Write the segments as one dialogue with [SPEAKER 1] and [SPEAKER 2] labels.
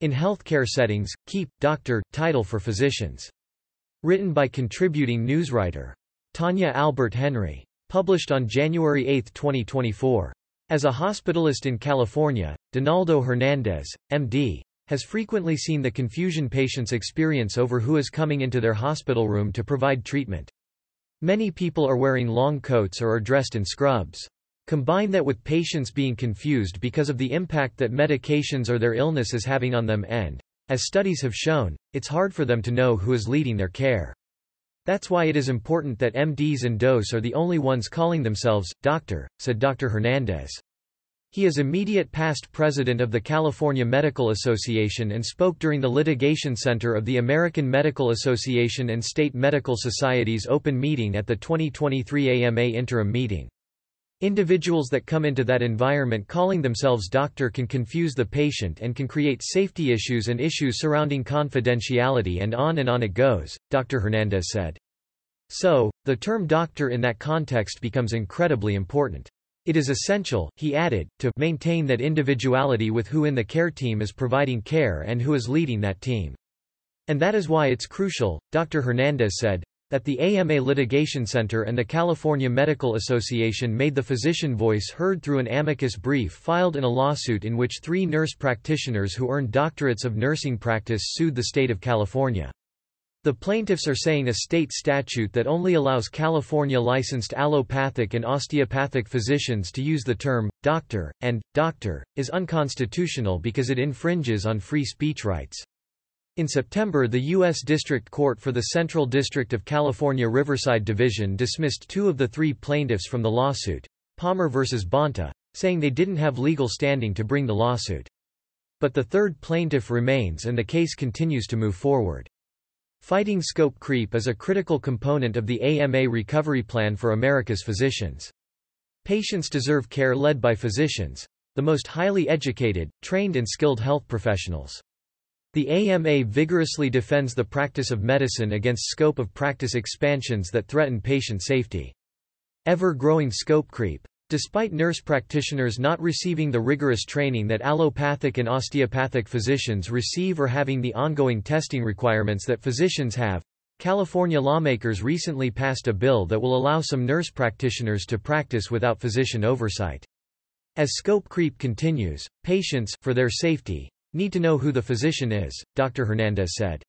[SPEAKER 1] In healthcare settings, keep, doctor, title for physicians. Written by contributing newswriter. Tanya Albert Henry. Published on January 8, 2024. As a hospitalist in California, Donaldo Hernandez, MD, has frequently seen the confusion patients experience over who is coming into their hospital room to provide treatment. Many people are wearing long coats or are dressed in scrubs. Combine that with patients being confused because of the impact that medications or their illness is having on them and, as studies have shown, it's hard for them to know who is leading their care. That's why it is important that MDs and DOs are the only ones calling themselves, doctor, said Dr. Hernandez. He is immediate past president of the California Medical Association and spoke during the litigation center of the American Medical Association and State Medical Societies open meeting at the 2023 AMA interim meeting. Individuals that come into that environment calling themselves doctor can confuse the patient and can create safety issues and issues surrounding confidentiality and on and on it goes, Dr. Hernandez said. So, the term doctor in that context becomes incredibly important. It is essential, he added, to maintain that individuality with who in the care team is providing care and who is leading that team. And that is why it's crucial, Dr. Hernandez said, that the AMA Litigation Center and the California Medical Association made the physician voice heard through an amicus brief filed in a lawsuit in which three nurse practitioners who earned doctorates of nursing practice sued the state of California. The plaintiffs are saying a state statute that only allows California-licensed allopathic and osteopathic physicians to use the term, doctor, and, doctor, is unconstitutional because it infringes on free speech rights. In September the U.S. District Court for the Central District of California Riverside Division dismissed two of the three plaintiffs from the lawsuit, Palmer v. Bonta, saying they didn't have legal standing to bring the lawsuit. But the third plaintiff remains and the case continues to move forward. Fighting scope creep is a critical component of the AMA recovery plan for America's physicians. Patients deserve care led by physicians, the most highly educated, trained and skilled health professionals. The AMA vigorously defends the practice of medicine against scope of practice expansions that threaten patient safety. Ever-growing scope creep. Despite nurse practitioners not receiving the rigorous training that allopathic and osteopathic physicians receive or having the ongoing testing requirements that physicians have, California lawmakers recently passed a bill that will allow some nurse practitioners to practice without physician oversight. As scope creep continues, patients, for their safety, Need to know who the physician is, Dr. Hernandez said.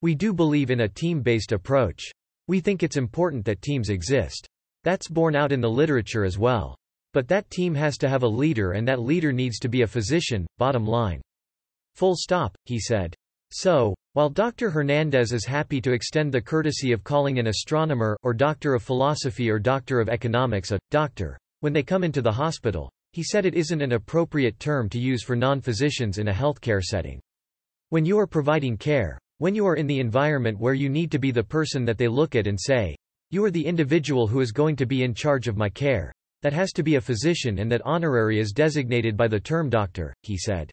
[SPEAKER 1] We do believe in a team-based approach. We think it's important that teams exist. That's borne out in the literature as well. But that team has to have a leader and that leader needs to be a physician, bottom line. Full stop, he said. So, while Dr. Hernandez is happy to extend the courtesy of calling an astronomer, or doctor of philosophy or doctor of economics a doctor, when they come into the hospital, he said it isn't an appropriate term to use for non-physicians in a healthcare setting. When you are providing care, when you are in the environment where you need to be the person that they look at and say, you are the individual who is going to be in charge of my care, that has to be a physician and that honorary is designated by the term doctor, he said.